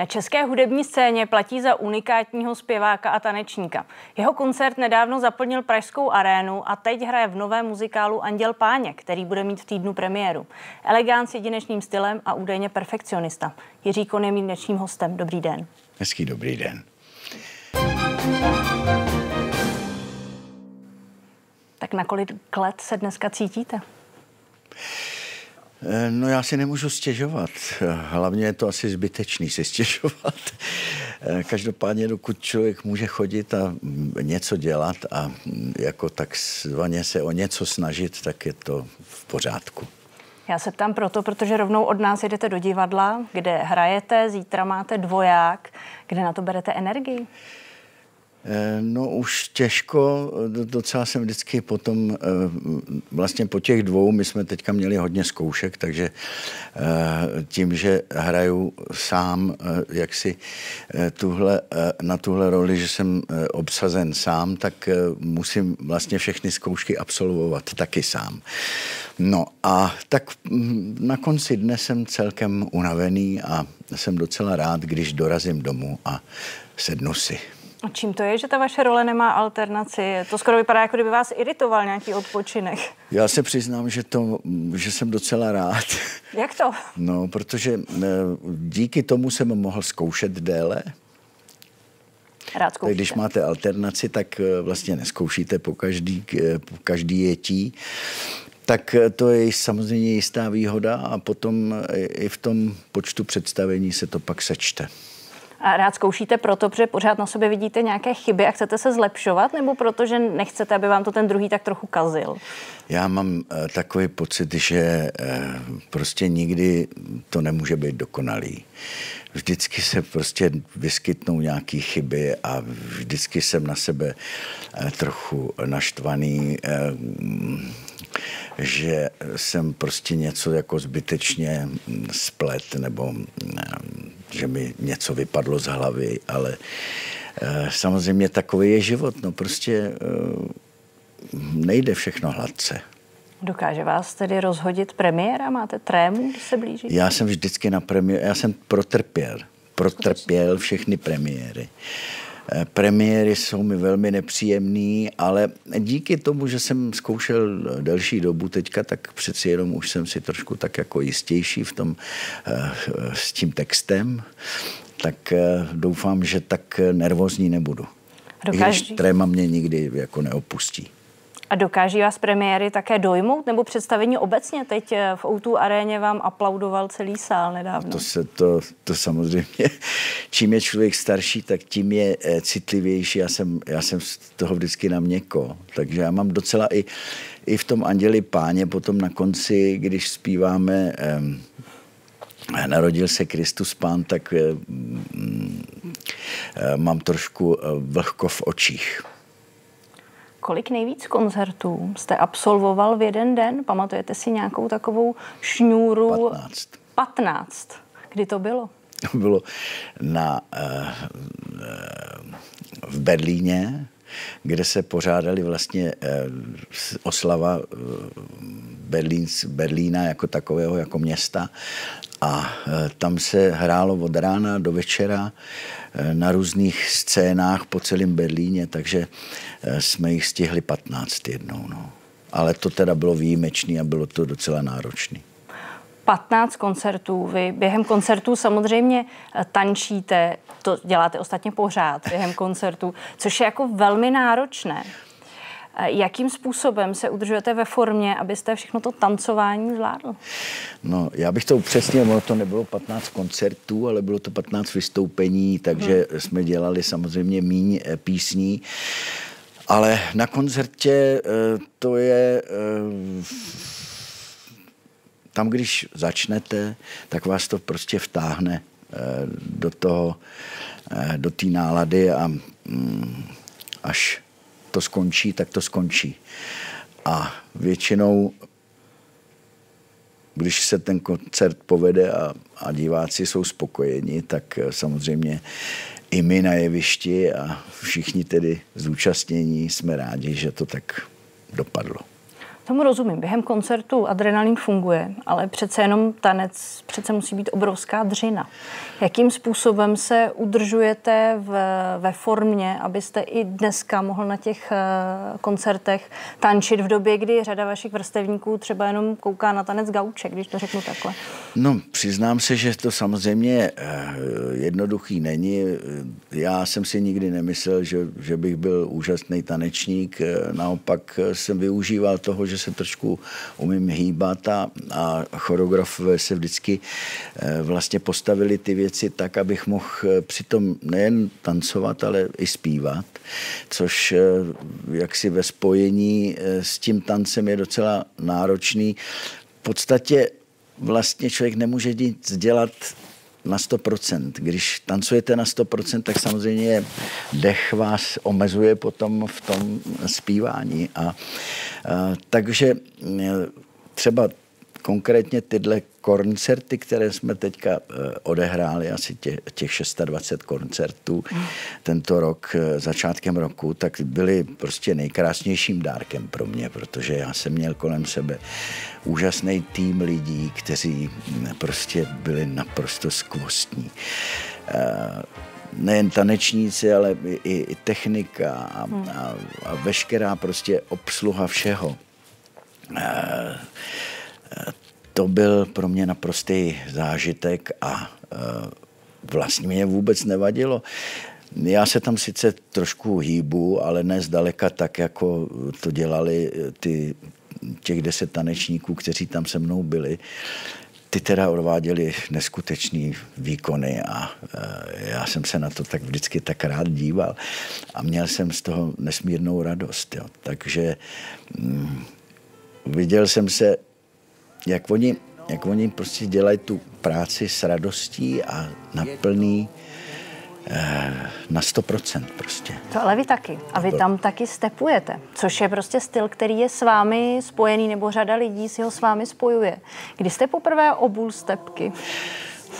Na české hudební scéně platí za unikátního zpěváka a tanečníka. Jeho koncert nedávno zaplnil Pražskou arénu a teď hraje v novém muzikálu Anděl Páně, který bude mít v týdnu premiéru. Elegán s jedinečným stylem a údajně perfekcionista. Jiří Kon je mým dnešním hostem. Dobrý den. Hezký dobrý den. Tak na kolik let se dneska cítíte? Eh, no já si nemůžu stěžovat. Hlavně je to asi zbytečný si stěžovat. Eh, každopádně, dokud člověk může chodit a něco dělat a jako takzvaně se o něco snažit, tak je to v pořádku. Já se ptám proto, protože rovnou od nás jedete do divadla, kde hrajete, zítra máte dvoják. Kde na to berete energii? Eh, no už těžko, docela jsem vždycky potom, eh, vlastně po těch dvou, my jsme teďka měli hodně zkoušek, takže eh, tím, že hraju sám, jak si tuhle, na tuhle roli, že jsem obsazen sám, tak musím vlastně všechny zkoušky absolvovat taky sám. No a tak hm, na konci dne jsem celkem unavený a jsem docela rád, když dorazím domů a sednu si. A čím to je, že ta vaše role nemá alternaci? To skoro vypadá, jako kdyby vás iritoval nějaký odpočinek. Já se přiznám, že, to, že jsem docela rád. Jak to? No, protože eh, díky tomu jsem mohl zkoušet déle. Rád zkoušíte. Když máte alternaci, tak eh, vlastně neskoušíte po každý, eh, po každý jetí tak to je samozřejmě jistá výhoda a potom i v tom počtu představení se to pak sečte. A rád zkoušíte proto, protože pořád na sobě vidíte nějaké chyby a chcete se zlepšovat, nebo protože nechcete, aby vám to ten druhý tak trochu kazil? Já mám uh, takový pocit, že uh, prostě nikdy to nemůže být dokonalý. Vždycky se prostě vyskytnou nějaké chyby a vždycky jsem na sebe uh, trochu naštvaný. Že jsem prostě něco jako zbytečně splet nebo že mi něco vypadlo z hlavy, ale eh, samozřejmě takový je život. No prostě eh, nejde všechno hladce. Dokáže vás tedy rozhodit premiéra? Máte trému, když se blíží? Já jsem vždycky na premiéru, já jsem protrpěl. Protrpěl všechny premiéry. Premiéry jsou mi velmi nepříjemný, ale díky tomu, že jsem zkoušel delší dobu teďka, tak přeci jenom už jsem si trošku tak jako jistější v tom eh, s tím textem, tak eh, doufám, že tak nervózní nebudu. Dokáží. I když tréma mě nikdy jako neopustí. A dokáží vás premiéry také dojmout, nebo představení obecně? Teď eh, v O2 aréně vám aplaudoval celý sál nedávno. To, se, to, to samozřejmě, čím je člověk starší, tak tím je eh, citlivější. Já jsem, já jsem z toho vždycky na měko, takže já mám docela i, i v tom Anděli páně potom na konci, když zpíváme um, Narodil se Kristus pán, tak um, mám trošku vlhko v očích. Kolik nejvíc koncertů jste absolvoval v jeden den? Pamatujete si nějakou takovou šňůru? 15. 15. Kdy to bylo? To bylo na, uh, v Berlíně, kde se pořádali vlastně uh, oslava Berlín, Berlína jako takového, jako města. A tam se hrálo od rána do večera na různých scénách po celém Berlíně, takže eh, jsme jich stihli 15 jednou. No. Ale to teda bylo výjimečné a bylo to docela náročné. 15 koncertů. Vy během koncertů samozřejmě eh, tančíte, to děláte ostatně pořád během koncertů, což je jako velmi náročné. Jakým způsobem se udržujete ve formě, abyste všechno to tancování zvládl? No, já bych to upřesnil, ono to nebylo 15 koncertů, ale bylo to 15 vystoupení, takže hmm. jsme dělali samozřejmě míň eh, písní. Ale na koncertě eh, to je eh, tam, když začnete, tak vás to prostě vtáhne do toho, do té nálady a mm, až to skončí, tak to skončí. A většinou, když se ten koncert povede a, a diváci jsou spokojeni, tak eh, samozřejmě i my na jevišti a všichni tedy zúčastnění jsme rádi, že to tak dopadlo. Tomu rozumím. Během koncertu adrenalin funguje, ale přece jenom tanec přece musí být obrovská dřina. Jakým způsobem se udržujete v, ve formě, abyste i dneska mohl na těch uh, koncertech tančit v době, kdy řada vašich vrstevníků třeba jenom kouká na tanec gauče, když to řeknu takhle? No, přiznám se, že to samozřejmě uh, jednoduchý není. Já jsem si nikdy nemyslel, že, že bych byl úžasný tanečník. Naopak jsem využíval toho, že se trošku umím hýbat a, a choreografové se vždycky eh, vlastně postavili ty věci tak, abych mohl eh, přitom nejen tancovat, ale i zpívat, což eh, jaksi ve spojení s tím tancem je docela náročný. V podstatě vlastně člověk nemůže nic dělat na 100%. Když tancujete na 100%, tak samozřejmě dech vás omezuje potom v tom zpívání. A, a takže třeba konkrétně tyhle koncerty, které jsme teďka eh, odehráli, asi těch, těch 620 koncertů tento rok, eh, začátkem roku, tak byly prostě nejkrásnějším dárkem pro mě, protože já jsem měl kolem sebe úžasný tým lidí, kteří prostě byli naprosto skvostní. Eh, nejen tanečníci, ale i, i technika a, a, a veškerá prostě obsluha všeho to byl pro mě naprostý zážitek a e, vlastně mě vůbec nevadilo. Já se tam sice trošku hýbu, ale ne zdaleka tak, jako to dělali ty, těch deset tanečníků, kteří tam se mnou byli. Ty teda odváděli neskutečný výkony a e, já jsem se na to tak vždycky tak rád díval a měl jsem z toho nesmírnou radost. Jo. Takže mm, viděl jsem se jak oni, jak oni prostě dělají tu práci s radostí a naplný eh, na 100% prostě. To ale vy taky. A vy tam taky stepujete, což je prostě styl, který je s vámi spojený, nebo řada lidí si ho s vámi spojuje. Kdy jste poprvé obul stepky?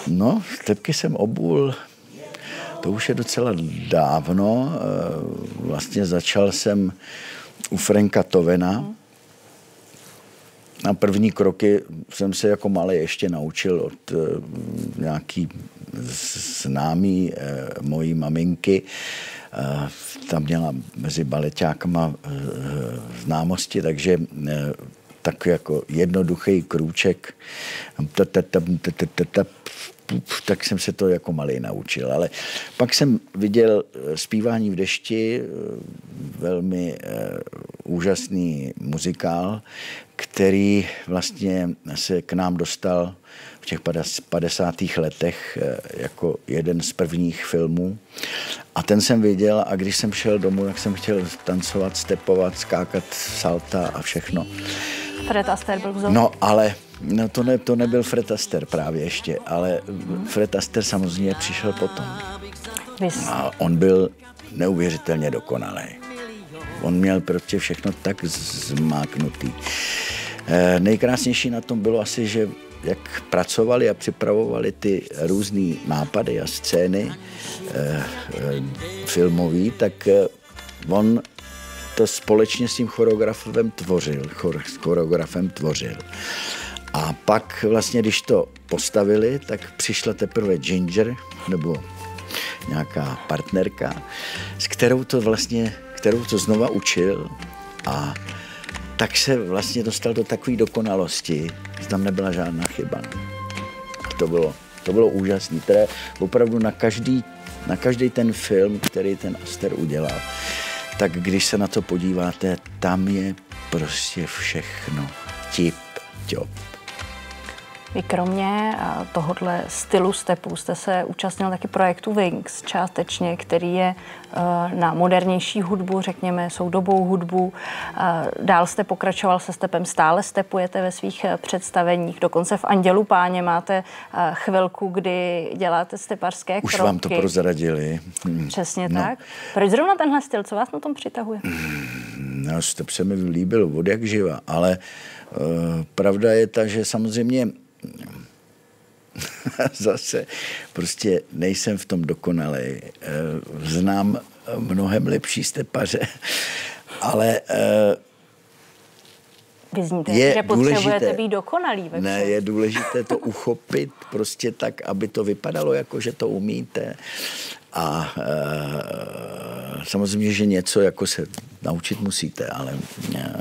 No, stepky jsem obul, to už je docela dávno. Eh, vlastně začal jsem u Franka Tovena, hmm na první kroky jsem se jako malý ještě naučil od uh, nějaký známý uh, mojí maminky. Uh, tam měla mezi baleťákama známosti, takže tak jako jednoduchý krůček tak jsem se to jako malý naučil. Ale pak jsem viděl zpívání v dešti, velmi úžasný muzikál, který vlastně se k nám dostal v těch 50. letech eh, jako jeden z prvních filmů. A ten jsem viděl a když jsem šel domů, tak jsem chtěl tancovat, stepovat, skákat salta a všechno. Fred Astaire byl vzor. No, ale no, to, ne, to nebyl Fred Astaire právě ještě, ale Fred Astaire samozřejmě přišel potom. A on byl neuvěřitelně dokonalý. On měl prostě všechno tak zmáknutý. Eh, nejkrásnější na tom bylo asi, že jak pracovali a připravovali ty různé nápady a scény eh, eh, filmový, tak on to společně s tím choreografem tvořil, chor, s choreografem tvořil. A pak vlastně, když to postavili, tak přišla teprve Ginger, nebo nějaká partnerka, s kterou to vlastně, kterou to znova učil a tak se vlastně dostal do takové dokonalosti, že tam nebyla žádná chyba. A to bylo, to bylo úžasné. Teda opravdu na každý, na každý ten film, který ten Aster udělal, tak když se na to podíváte, tam je prostě všechno tip, top. Vy kromě eh, tohohle stylu stepů jste se účastnil taky projektu Wings částečně, který je eh, na modernější hudbu, řekněme, soudobou hudbu. Eh, dál jste pokračoval se stepem, stále stepujete ve svých představeních, dokonce v Andělu páně máte chvilku, kdy děláte stepařské Už kroky. Už vám to prozradili. Hmm. Přesně no. tak. Proč zrovna tenhle styl, co vás na tom přitahuje? Hmm, no, step se mi líbil od jak živa, ale pravda je ta, že samozřejmě zase prostě nejsem v tom dokonalý. Eh, znám mnohem lepší stepaře, ale eh, Vy zníte, je že potřebujete důležité, být dokonalý ve Ne, je důležité to uchopit prostě tak, aby to vypadalo jako, že to umíte. A e, samozřejmě, že něco jako se naučit musíte, ale e,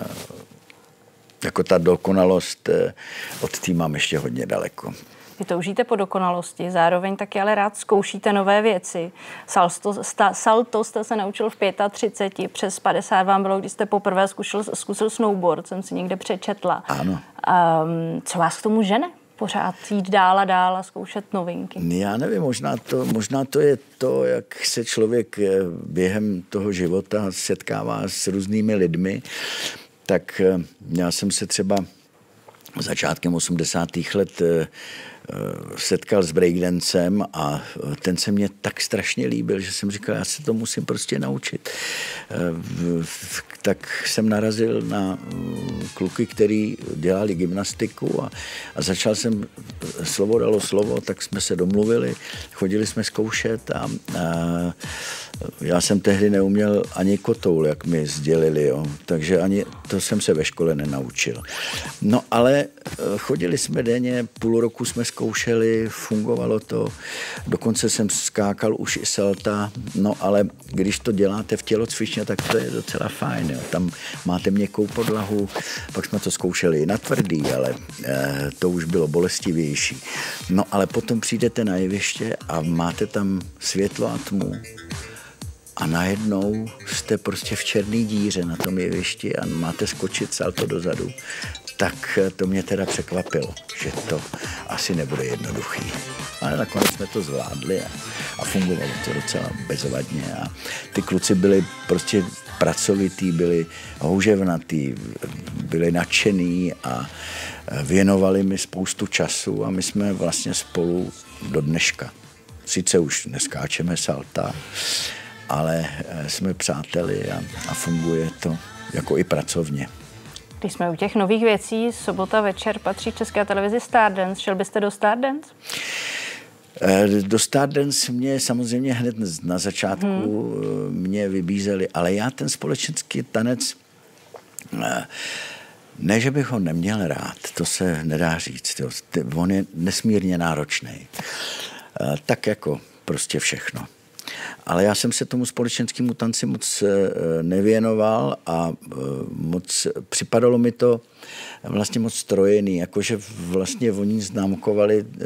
jako ta dokonalost, e, od té mám ještě hodně daleko. Vy toužíte po dokonalosti, zároveň taky ale rád zkoušíte nové věci. Salto, sta, salto jste se naučil v 35, přes 50 vám bylo, když jste poprvé zkusil, zkusil snowboard, jsem si někde přečetla. Ano. Um, co vás k tomu žene? pořád jít dál a dál a zkoušet novinky? Já nevím, možná to, možná to je to, jak se člověk eh, během toho života setkává s různými lidmi. Tak eh, já jsem se třeba začátkem 80. let eh, Eh, setkal s breakdancem a eh, ten se mě tak strašně líbil, že jsem říkal, já se to musím prostě naučit. Eh, tak jsem narazil na kluky, který dělali gymnastiku a, a začal jsem, slovo dalo slovo, tak jsme se domluvili, chodili jsme zkoušet a, a já jsem tehdy neuměl ani kotoul, jak mi sdělili, jo. takže ani to jsem se ve škole nenaučil. No ale chodili jsme denně, půl roku jsme zkoušeli, fungovalo to, dokonce jsem skákal už i salta, no ale když to děláte v tělocvičně, tak to je docela fajn, jo. tam máte měkkou podlahu, pak jsme to zkoušeli i na tvrdý, ale eh, to už bylo bolestivější. No ale potom přijdete na jeviště a máte tam světlo a tmu a najednou jste prostě v černé díře na tom jevišti a máte skočit salto dozadu, tak to mě teda překvapilo, že to asi nebude jednoduchý. Ale nakonec jsme to zvládli a, a fungovalo to docela bezvadně a ty kluci byli prostě pracovitý, byli houževnatý, byli nadšený a věnovali mi spoustu času a my jsme vlastně spolu do dneška. Sice už neskáčeme salta, ale eh, jsme přáteli a, a funguje to jako i pracovně. Když jsme u těch nových věcí, sobota večer patří České televizi Stardance. Šel byste do Stardance? Eh, do Stardance mě samozřejmě hned na začátku hmm. mě vybízeli, ale já ten společenský tanec ne, že bych ho neměl rád, to se nedá říct. On je nesmírně náročný. Tak jako prostě všechno. Ale já jsem se tomu společenskému tanci moc eh, nevěnoval a eh, moc připadalo mi to vlastně moc strojený, jakože vlastně oni známkovali, eh,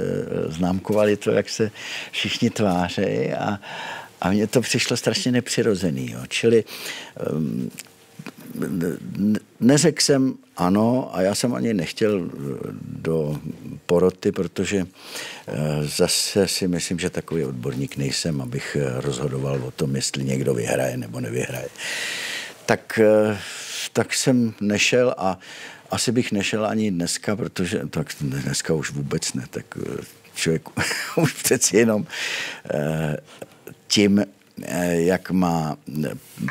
známkovali to, jak se všichni tvářejí a, a mně to přišlo strašně nepřirozený. Jo. Čili um, neřekl jsem ano a já jsem ani nechtěl do poroty, protože eh, zase si myslím, že takový odborník nejsem, abych eh, rozhodoval o tom, jestli někdo vyhraje nebo nevyhraje. Tak, eh, tak jsem nešel a asi bych nešel ani dneska, protože tak dneska už vůbec ne, tak člověk už přeci jenom tím jak má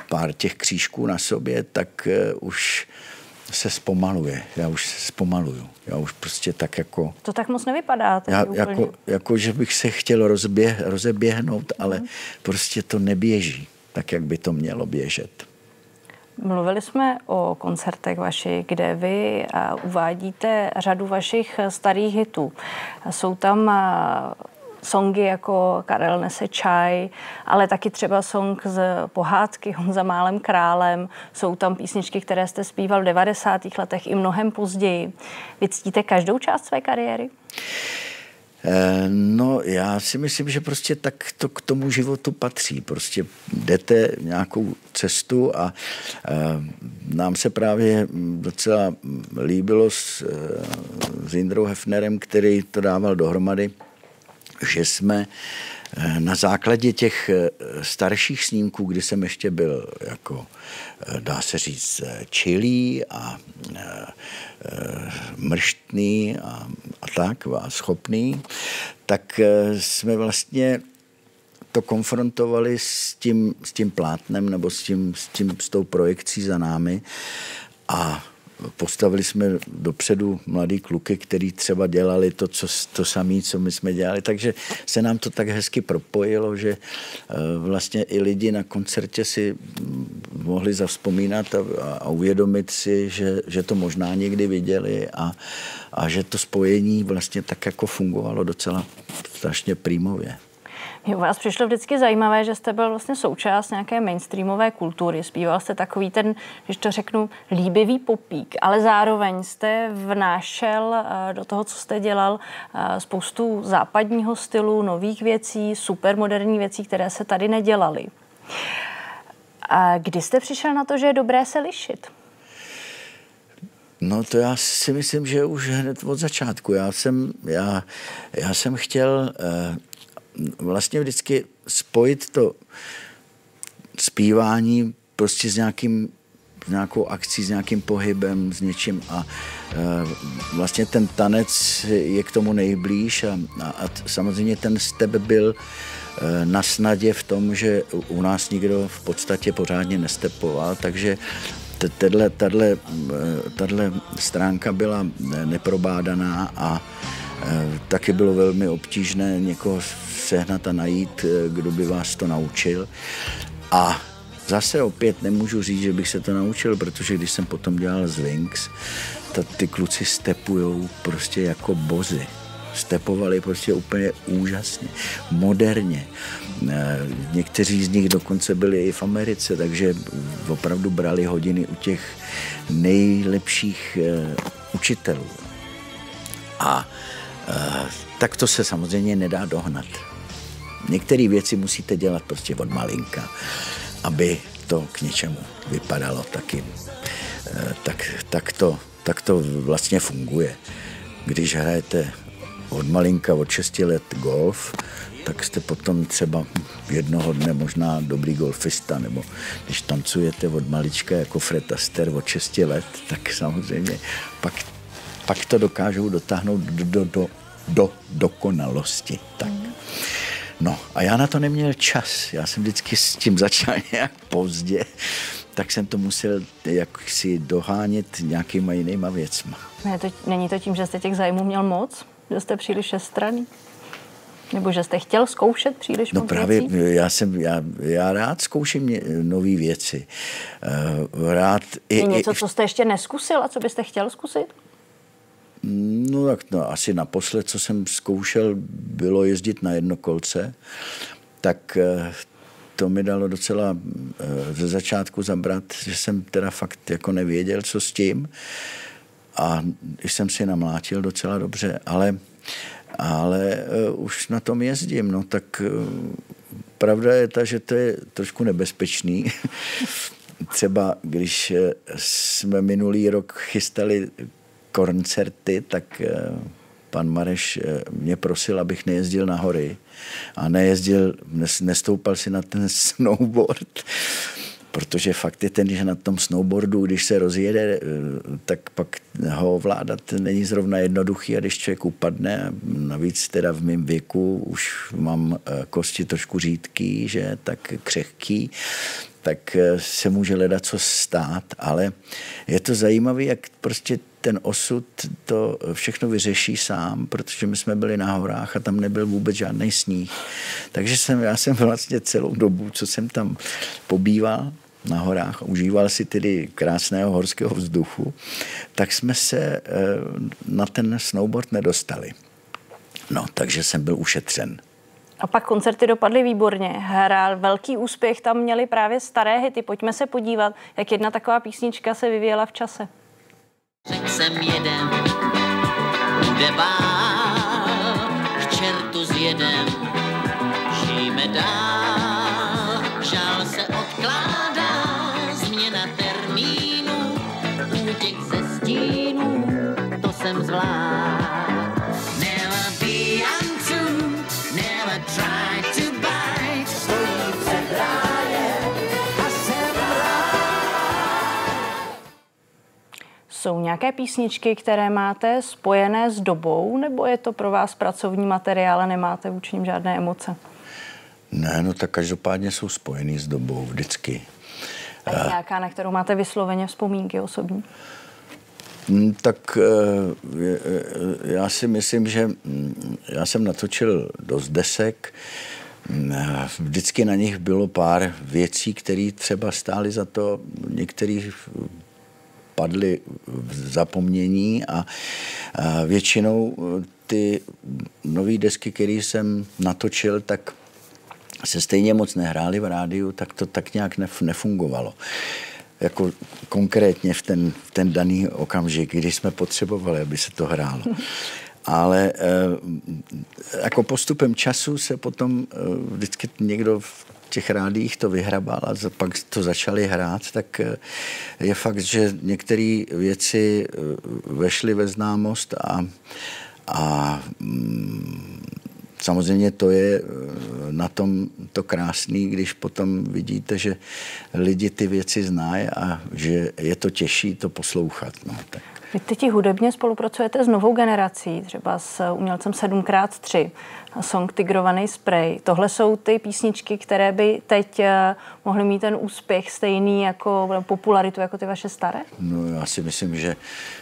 pár těch křížků na sobě, tak už se zpomaluje. Já už se zpomaluju. Já už prostě tak jako... To tak moc nevypadá. Já, jako, jako, že bych se chtěl rozběh, rozeběhnout, ale mm. prostě to neběží tak, jak by to mělo běžet. Mluvili jsme o koncertech vašich, kde vy uvádíte řadu vašich starých hitů. Jsou tam songy jako Karel nese čaj, ale taky třeba song z pohádky Honza málem králem. Jsou tam písničky, které jste zpíval v 90. letech i mnohem později. Vy ctíte každou část své kariéry? Eh, no, já si myslím, že prostě tak to k tomu životu patří. Prostě jdete nějakou cestu a e, nám se právě docela líbilo s, e, s Hefnerem, který to dával dohromady, že jsme eh, na základě těch eh, starších snímků, kdy jsem ještě byl jako, eh, dá se říct, čilý a mrštný a, a tak, a schopný, tak jsme vlastně to konfrontovali s tím, s tím plátnem nebo s, tím, s, tím, s tou projekcí za námi. A postavili jsme dopředu mladý kluky, který třeba dělali to, co, to samé, co my jsme dělali, takže se nám to tak hezky propojilo, že eh, vlastně i lidi na koncertě si mohli zavzpomínat a, a uvědomit si, že, že to možná někdy viděli a, a že to spojení vlastně tak jako fungovalo docela strašně prímově. Mě u vás přišlo vždycky zajímavé, že jste byl vlastně součást nějaké mainstreamové kultury. Zpíval jste takový ten, když to řeknu, líbivý popík, ale zároveň jste vnášel eh, do toho, co jste dělal, eh, spoustu západního stylu, nových věcí, supermoderní věcí, které se tady nedělaly. A kdy jste přišel na to, že je dobré se lišit? No to já si myslím, že už hned od začátku. Já jsem, já, já jsem chtěl eh, vlastně vždycky spojit to zpívání prostě s nějakým s nějakou akcí, s nějakým pohybem, s něčím a e, vlastně ten tanec je k tomu nejblíž a, a, a samozřejmě ten step byl e, na snadě v tom, že u nás nikdo v podstatě pořádně nestepoval, takže tahle stránka byla neprobádaná a e, taky bylo velmi obtížné někoho sehnat a najít, eh, kdo by vás to naučil. A zase opět nemůžu říct, že bych se to naučil, protože když jsem potom dělal z tak ty kluci stepujou prostě jako bozy. Stepovali prostě úplně úžasně, moderně. Eh, někteří z nich dokonce byli i v Americe, takže opravdu brali hodiny u těch nejlepších eh, učitelů. A tak to se samozřejmě nedá dohnat. Některé věci musíte dělat prostě od malinka, aby to k něčemu vypadalo taky. Eh, tak, tak, to, tak to vlastně funguje. Když hrajete od malinka, od 6 let golf, tak jste potom třeba jednoho dne možná dobrý golfista, nebo když tancujete od malička jako Fred Astaire od 6 let, tak samozřejmě pak, pak to dokážou dotáhnout do, do, do, do dokonalosti. Tak. No a já na to neměl čas. Já jsem vždycky s tím začal nějak pozdě, tak jsem to musel jak si dohánět nějakýma jinýma věcma. Ne, to, není to tím, že jste těch zájmů měl moc? Že jste příliš všestranný? Nebo že jste chtěl zkoušet příliš No moc právě, věcí? já, jsem, já, já rád zkouším nové věci. Uh, rád... I, je něco, i, co jste ještě neskusil a co byste chtěl zkusit? No tak no, asi naposled, co jsem zkoušel, bylo jezdit na jednokolce, tak eh, to mi dalo docela eh, ze začátku zabrat, že jsem teda fakt jako nevěděl, co s tím. A jsem si namlátil docela dobře, ale, ale uh, už na tom jezdím, no tak pravda je ta, že to je trošku nebezpečný. Třeba když jsme minulý rok chystali koncerty, tak eh, pan Mareš eh, mě prosil, abych nejezdil na hory a nejezdil, nestoupal si na ten snowboard, protože fakt je ten, že na tom snowboardu, když se rozjede, eh, tak pak ho ovládat není zrovna jednoduchý a když člověk upadne, navíc teda v mém věku už mám kosti trošku řídký, že tak křehký, tak se může ledat co stát, ale je to zajímavé, jak prostě ten osud to všechno vyřeší sám, protože my jsme byli na horách a tam nebyl vůbec žádný sníh. Takže jsem, já jsem vlastně celou dobu, co jsem tam pobýval, na horách, užíval si tedy krásného horského vzduchu, tak jsme se eh, na ten snowboard nedostali. No, takže jsem byl ušetřen. A pak koncerty dopadly výborně. Hrál velký úspěch, tam měli právě staré hity. Pojďme se podívat, jak jedna taková písnička se vyvíjela v čase. Řekl jsem jeden, bude bál, k čertu s jedem, žijeme dál, žál Jsou nějaké písničky, které máte spojené s dobou, nebo je to pro vás pracovní materiál a nemáte vůči ním žádné emoce? Ne, no tak každopádně jsou spojený s dobou vždycky. A je nějaká, na kterou máte vysloveně vzpomínky osobní? Mm, tak já si myslím, že mm, já jsem natočil dost desek, Vždycky na nich bylo pár věcí, které třeba stály za to, některý padly v zapomnění a, většinou ty nové desky, které jsem natočil, tak se stejně moc nehrály v rádiu, tak to tak nějak nefungovalo. Jako konkrétně v ten, v ten daný okamžik, kdy jsme potřebovali, aby se to hrálo ale eh, jako postupem času se potom eh, vždycky někdo v těch rádích to vyhrabal a pak to začali hrát, tak eh, je fakt, že některé věci vešly ve známost a, a mm, samozřejmě to je na tom to krásný, když potom vidíte, že lidi ty věci znají a že je to těžší to poslouchat. No, tak. Vy teď hudebně spolupracujete s novou generací, třeba s umělcem 7x3, song Tigrovaný spray. Tohle jsou ty písničky, které by teď eh, mohly mít ten úspěch stejný jako popularitu jako ty vaše staré? No já si myslím, že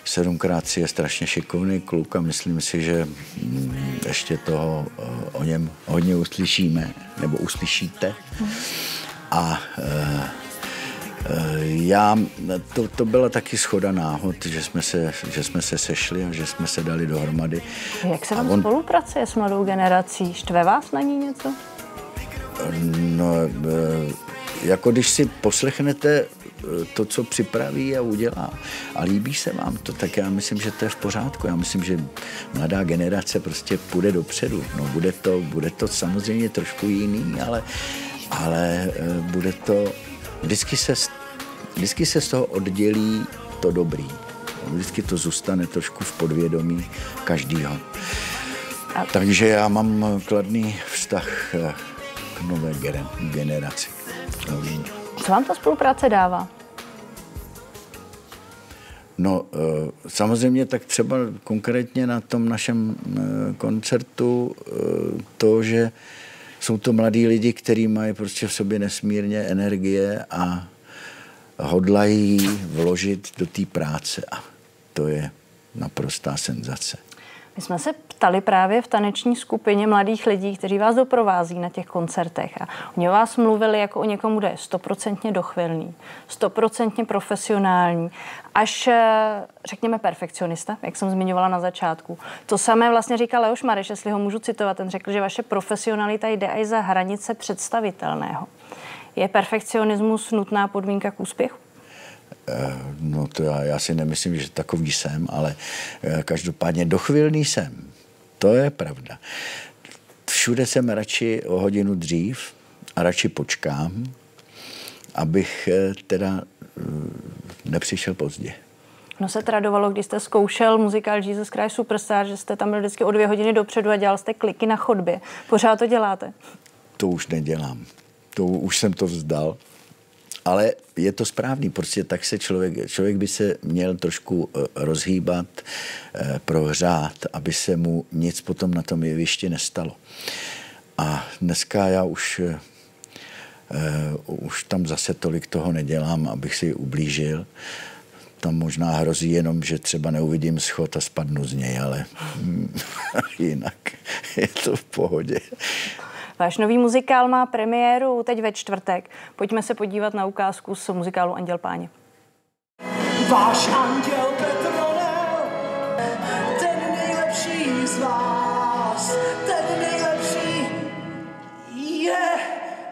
7x3 je strašně šikovný kluk a myslím si, že mm, ještě toho eh, o něm hodně uslyšíme, nebo uslyšíte. Hmm. A e, Eh, já, to, to byla taky schoda náhod, že jsme, se, že jsme se sešli a že jsme se dali dohromady. Jak se vám on... spolupracuje s mladou generací? Štve vás na ní něco? No, eh, jako když si poslechnete eh, to, co připraví a udělá a líbí se vám to, tak já myslím, že to je v pořádku. Já myslím, že mladá generace prostě půjde dopředu. No, bude to, bude to samozřejmě trošku jiný, ale, ale bude to vždycky se, vždycky se z toho oddělí to dobrý. Vždycky to zůstane trošku v podvědomí každýho. A... Takže já mám kladný vztah eh, k nové generaci. Co vám ta spolupráce dává? No, eh, samozřejmě tak třeba konkrétně na tom našem eh, koncertu to, že jsou to mladí lidi, kteří mají prostě v sobě nesmírně energie a hodlají vložit do té práce a to je naprostá senzace. My jsme se ptali právě v taneční skupině mladých lidí, kteří vás doprovází na těch koncertech a oni o vás mluvili jako o někomu, kdo je stoprocentně dochvilný, stoprocentně profesionální, až eh, řekněme perfekcionista, jak jsem zmiňovala na začátku. To samé vlastně říkal Leoš Mareš, jestli ho můžu citovat, ten řekl, že vaše profesionalita jde i za hranice představitelného. Je perfekcionismus nutná podmínka k úspěchu? Eh, no to já, já si nemyslím, že takový jsem, ale eh, každopádně dochvilný jsem. To je pravda. Všude jsem radši o hodinu dřív a radši počkám, abych eh, teda nepřišel pozdě. No se tradovalo, když jste zkoušel muzikál Jesus Christ Superstar, že jste tam byl vždycky o dvě hodiny dopředu a dělal jste kliky na chodbě. Pořád to děláte? To už nedělám. To už jsem to vzdal. Ale je to správný, prostě tak se člověk, člověk by se měl trošku eh, rozhýbat, eh, prohřát, aby se mu nic potom na tom jevišti nestalo. A dneska já už, uh, už tam zase tolik toho nedělám, abych si ublížil. Tam možná hrozí jenom, že třeba neuvidím schod a spadnu z něj, ale jinak je to v pohodě. Váš nový muzikál má premiéru teď ve čtvrtek. Pojďme se podívat na ukázku z muzikálu Anděl Páně. Váš anděl Petronel, ten nejlepší z vás, ten nejlepší je.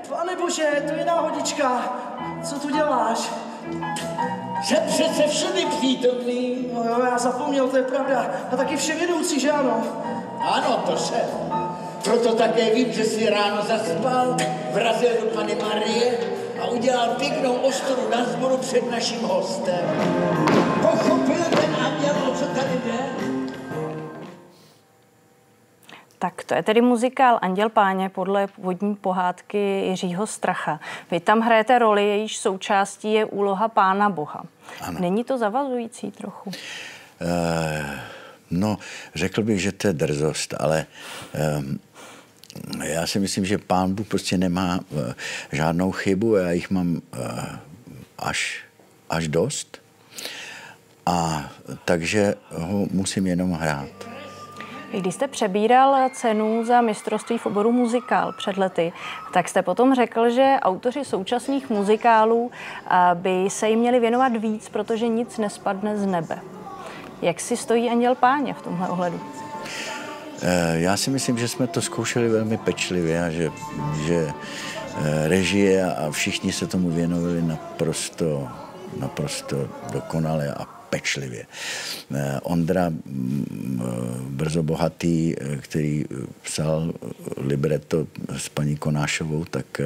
Pane Bože, to je náhodička. Co tu děláš? Že přece všemi přítomný. No jo, já zapomněl, to je pravda. A taky vševědoucí, že ano? Ano, to se. Proto také vím, že si ráno zaspal, vrazil do Pany Marie a udělal pěknou ostoru na zboru před naším hostem. Pochopil ten anděl, o co tady jde? Tak to je tedy muzikál Anděl Páně podle původní pohádky Jiřího Stracha. Vy tam hrajete roli, jejíž součástí je úloha Pána Boha. Ano. Není to zavazující trochu? Uh, no, řekl bych, že to je drzost, ale um, já si myslím, že pán Bůh prostě nemá uh, žádnou chybu, já jich mám uh, až, až dost. A takže ho musím jenom hrát. Když jste přebíral cenu za mistrovství v oboru muzikál před lety, tak jste potom řekl, že autoři současných muzikálů by se jim měli věnovat víc, protože nic nespadne z nebe. Jak si stojí Anděl Páně v tomhle ohledu? Eh, já si myslím, že jsme to zkoušeli velmi pečlivě a že, že eh, režie a všichni se tomu věnovali naprosto, naprosto dokonale a pečlivě. Eh, Ondra mm, Brzo Bohatý, který psal libretto s paní Konášovou, tak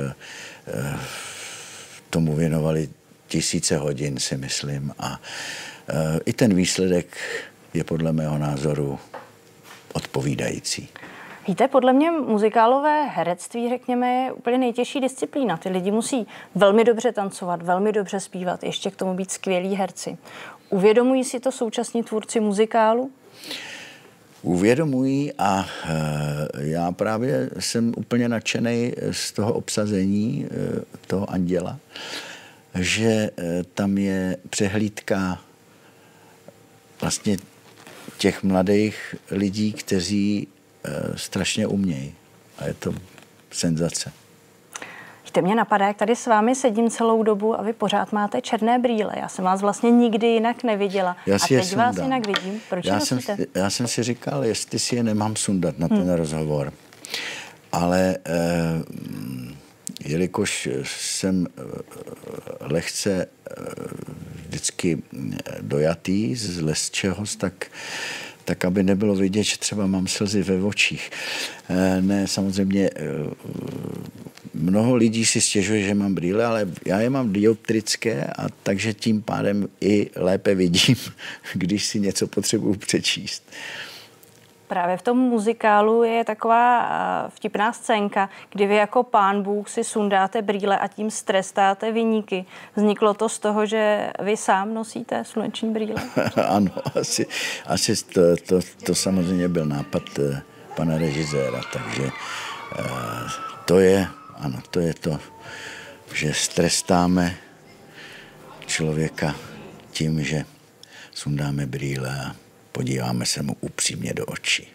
tomu věnovali tisíce hodin, si myslím. A i ten výsledek je podle mého názoru odpovídající. Víte, podle mě muzikálové herectví, řekněme, je úplně nejtěžší disciplína. Ty lidi musí velmi dobře tancovat, velmi dobře zpívat, ještě k tomu být skvělí herci. Uvědomují si to současní tvůrci muzikálu? Uvědomují a e, já právě jsem úplně nadšený z toho obsazení e, toho anděla, že e, tam je přehlídka vlastně těch mladých lidí, kteří e, strašně umějí. A je to senzace. Víte, mě napadá, jak tady s vámi sedím celou dobu a vy pořád máte černé brýle. Já jsem vás vlastně nikdy jinak neviděla. Já si a teď vás jinak vidím. Proč já jsem, já jsem si říkal, jestli si je nemám sundat na ten hmm. rozhovor. Ale e, jelikož jsem eh, lehce vždycky dojatý z lesčehos, tak tak aby nebylo vidět, že třeba mám slzy ve očích. Eh, ne, samozřejmě eh, mnoho lidí si stěžuje, že mám brýle, ale já je mám dioptrické a takže tím pádem i lépe vidím, když si něco potřebuju přečíst. Právě v tom muzikálu je taková vtipná scénka, kdy vy jako pán Bůh si sundáte brýle a tím strestáte vyníky. Vzniklo to z toho, že vy sám nosíte sluneční brýle? ano, asi, asi to, to, to samozřejmě byl nápad eh, pana režiséra, takže eh, to je, ano, to je to, že strestáme člověka tím, že sundáme brýle a podíváme se mu upřímně do očí.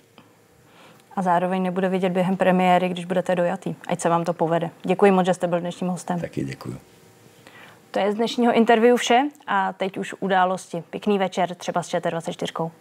A zároveň nebude vidět během premiéry, když budete dojatý. Ať se vám to povede. Děkuji moc, že jste byl dnešním hostem. Taky děkuji. To je z dnešního interview vše a teď už události. Pěkný večer třeba s ČT24.